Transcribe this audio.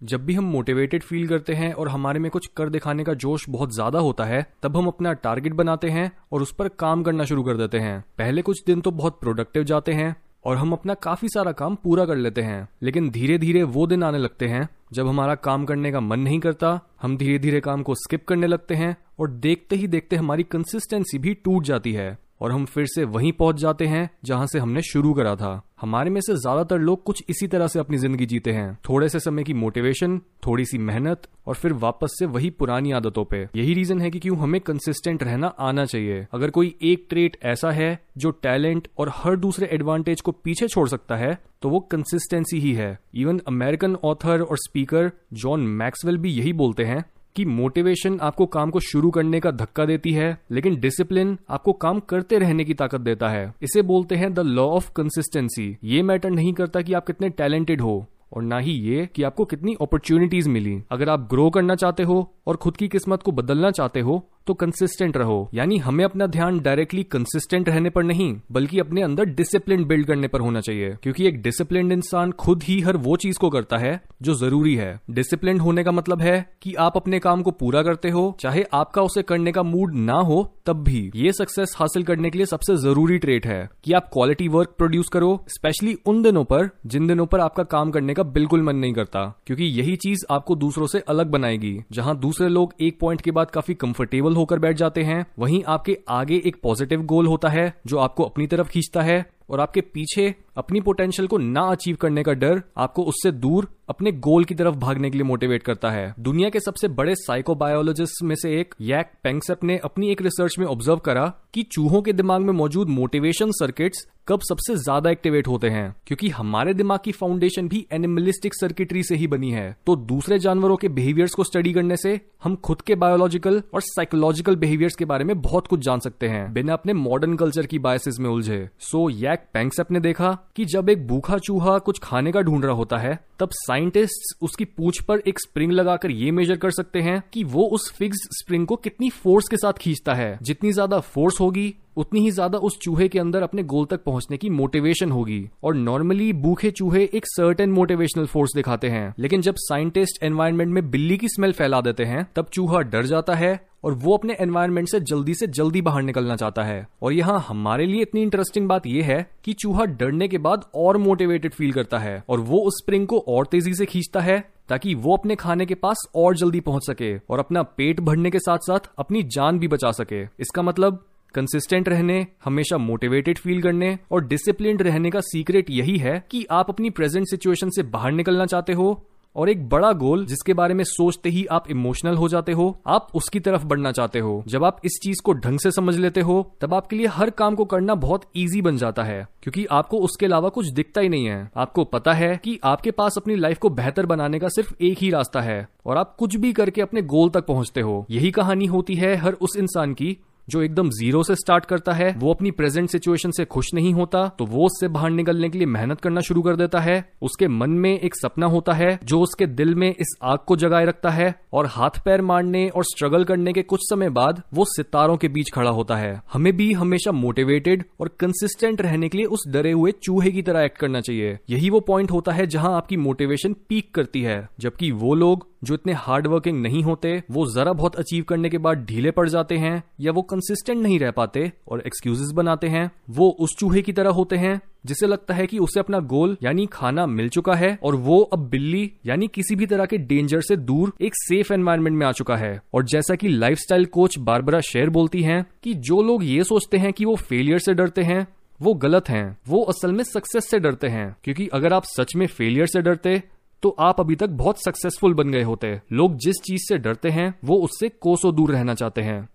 जब भी हम मोटिवेटेड फील करते हैं और हमारे में कुछ कर दिखाने का जोश बहुत ज़्यादा होता है, तब हम अपना टारगेट बनाते हैं और उस पर काम करना शुरू कर देते हैं। पहले कुछ दिन तो बहुत प्रोडक्टिव जाते हैं और हम अपना काफ़ी सारा काम पूरा कर लेते हैं, लेकिन धीरे धीरे वो दिन आने लगते हैं जब हमारा काम करने का मन नहीं करता, हम धीरे धीरे काम को स्किप करने लगते हैं और देखते ही देखते हमारी कंसिस्टेंसी भी टूट जाती है। और हम फिर से वहीं पहुँच जाते हैं जहाँ से हमने शुरू करा था। हमारे में से ज़्यादातर लोग कुछ इसी तरह से अपनी ज़िंदगी जीते हैं। थोड़े से समय की मोटिवेशन थोड़ी सी मेहनत और फिर वापस से वही पुरानी आदतों पे। यही रीजन है कि क्यों हमें कंसिस्टेंट रहना आना चाहिए। अगर कोई एक ट्रेट ऐसा है जो टैलेंट और हर दूसरे एडवांटेज को पीछे छोड़ सकता है तो वो कंसिस्टेंसी ही है। इवन अमेरिकन ऑथर और स्पीकर जॉन मैक्सवेल भी यही बोलते हैं कि मोटिवेशन आपको काम को शुरू करने का धक्का देती है, लेकिन डिसिप्लिन आपको काम करते रहने की ताकत देता है। इसे बोलते हैं द लॉ ऑफ़ कंसिस्टेंसी ये मैटर नहीं करता कि आप कितने टैलेंटेड हो, और ना ही ये कि आपको कितनी अपॉर्चुनिटीज़ मिली। अगर आप ग्रो करना चाहते हो, और खुद की किस्मत को बदलना चाहते हो तो कंसिस्टेंट रहो। यानी हमें अपना ध्यान डायरेक्टली कंसिस्टेंट रहने पर नहीं, बल्कि अपने अंदर डिसिप्लिन बिल्ड करने पर होना चाहिए। क्योंकि एक डिसिप्लिन इंसान खुद ही हर वो चीज़ को करता है जो ज़रूरी है। डिसिप्लिन होने का मतलब है कि आप अपने काम को पूरा करते हो, चाहे आपका उसे करने का मूड ना हो, तब भी। ये सक्सेस हासिल करने के लिए सबसे ज़रूरी ट्रेट है कि आप क्वालिटी वर्क प्रोड्यूस करो स्पेशली उन दिनों पर, जिन दिनों पर आपका काम करने का बिल्कुल मन नहीं करता। क्योंकि यही चीज़ आपको दूसरों से अलग बनाएगी, जहाँ दूसरे लोग एक पॉइंट के बाद काफ़ी कंफर्टेबल होकर बैठ जाते हैं। वहीं आपके आगे एक पॉजिटिव गोल होता है, जो आपको अपनी तरफ़ खींचता है। और आपके पीछे अपनी पोटेंशियल को ना अचीव करने का डर आपको उससे दूर अपने गोल की तरफ़ भागने के लिए मोटिवेट करता है। दुनिया के सबसे बड़े साइकोबायोलॉजिस्ट में से एक यैक पेंगसेप ने अपनी एक रिसर्च में ऑब्ज़र्व करा कि चूहों के दिमाग में मौजूद मोटिवेशन सर्किट्स कब सबसे ज़्यादा एक्टिवेट होते हैं, क्योंकि हमारे दिमाग की फाउंडेशन भी एनिमलिस्टिक सर्किटरी से ही बनी है। तो दूसरे जानवरों के बिहेवियर्स को स्टडी करने से हम खुद के बायोलॉजिकल और साइकोलॉजिकल बिहेवियर्स के बारे में बहुत कुछ जान सकते हैं, बिना अपने मॉडर्न कल्चर की बायसेस में उलझे। सो यैक पेंगसेप ने देखा कि जब एक भूखा चूहा कुछ खाने का ढूंढ रहा होता है, तब साइंटिस्ट उसकी पूछ पर एक स्प्रिंग लगाकर ये मेजर कर सकते हैं कि वो उस फिक्स स्प्रिंग को कितनी फोर्स के साथ खींचता है। जितनी ज़्यादा फोर्स होगी उतनी ही ज़्यादा उस चूहे के अंदर अपने गोल तक पहुँचने की मोटिवेशन होगी। और नॉर्मली भूखे चूहे एक सर्टेन मोटिवेशनल फोर्स दिखाते हैं। लेकिन जब साइंटिस्ट एनवायरमेंट में बिल्ली की स्मेल फैला देते हैं, तब चूहा डर जाता है और वो अपने एनवायरमेंट से जल्दी से जल्दी बाहर निकलना चाहता है। और यहाँ हमारे लिए इतनी इंटरेस्टिंग बात यह है कि चूहा डरने के बाद और मोटिवेटेड फील करता है और वो उस स्प्रिंग को और तेज़ी से खींचता है ताकि वो अपने खाने के पास और जल्दी पहुँच सके और अपना पेट भरने के साथ साथ अपनी जान भी बचा सके। इसका मतलब कंसिस्टेंट रहने, हमेशा मोटिवेटेड फील करने और डिसिप्लिन रहने का सीक्रेट यही है कि आप अपनी प्रेजेंट सिचुएशन से बाहर निकलना चाहते हो और एक बड़ा गोल जिसके बारे में सोचते ही आप इमोशनल हो जाते हो, आप उसकी तरफ़ बढ़ना चाहते हो। जब आप इस चीज़ को ढंग से समझ लेते हो, तब आपके लिए हर काम को करना बहुत इजी बन जाता है, क्योंकि आपको उसके अलावा कुछ दिखता ही नहीं है। आपको पता है कि आपके पास अपनी लाइफ को बेहतर बनाने का सिर्फ़ एक ही रास्ता है और आप कुछ भी करके अपने गोल तक पहुँचते हो। यही कहानी होती है हर उस इंसान की जो एकदम ज़ीरो से स्टार्ट करता है, वो अपनी प्रेजेंट सिचुएशन से खुश नहीं होता तो वो उससे बाहर निकलने के लिए मेहनत करना शुरू कर देता है। उसके मन में एक सपना होता है, जो उसके दिल में इस आग को जगाए रखता है, और हाथ पैर मारने और स्ट्रगल करने के कुछ समय बाद वो सितारों के बीच खड़ा होता है। हमें भी हमेशा मोटिवेटेड और कंसिस्टेंट रहने के लिए उस डरे हुए चूहे की तरह एक्ट करना चाहिए। यही वो पॉइंट होता है जहाँ आपकी मोटिवेशन पीक करती है, जबकि वो लोग जो इतने हार्ड वर्किंग नहीं होते, वो जरा बहुत अचीव करने के बाद ढीले पड़ जाते हैं, या वो कंसिस्टेंट नहीं रह पाते और एक्सक्यूजेस बनाते हैं, वो उस चूहे की तरह होते हैं, जिसे लगता है कि उसे अपना गोल, यानी खाना मिल चुका है, और वो अब बिल्ली, यानी किसी भी तरह के डेंजर से दूर एक सेफ़ एनवायरमेंट में आ चुका है। और जैसा कि लाइफस्टाइल कोच बारबरा शेर बोलती हैं कि जो लोग ये सोचते हैं कि वो फेलियर से डरते हैं, वो गलत हैं, वो असल में सक्सेस से डरते हैं। क्योंकि अगर आप सच में फेलियर से डरते तो आप अभी तक बहुत सक्सेसफुल बन गए होते। लोग जिस चीज़ से डरते हैं, वो उससे कोसों दूर रहना चाहते हैं।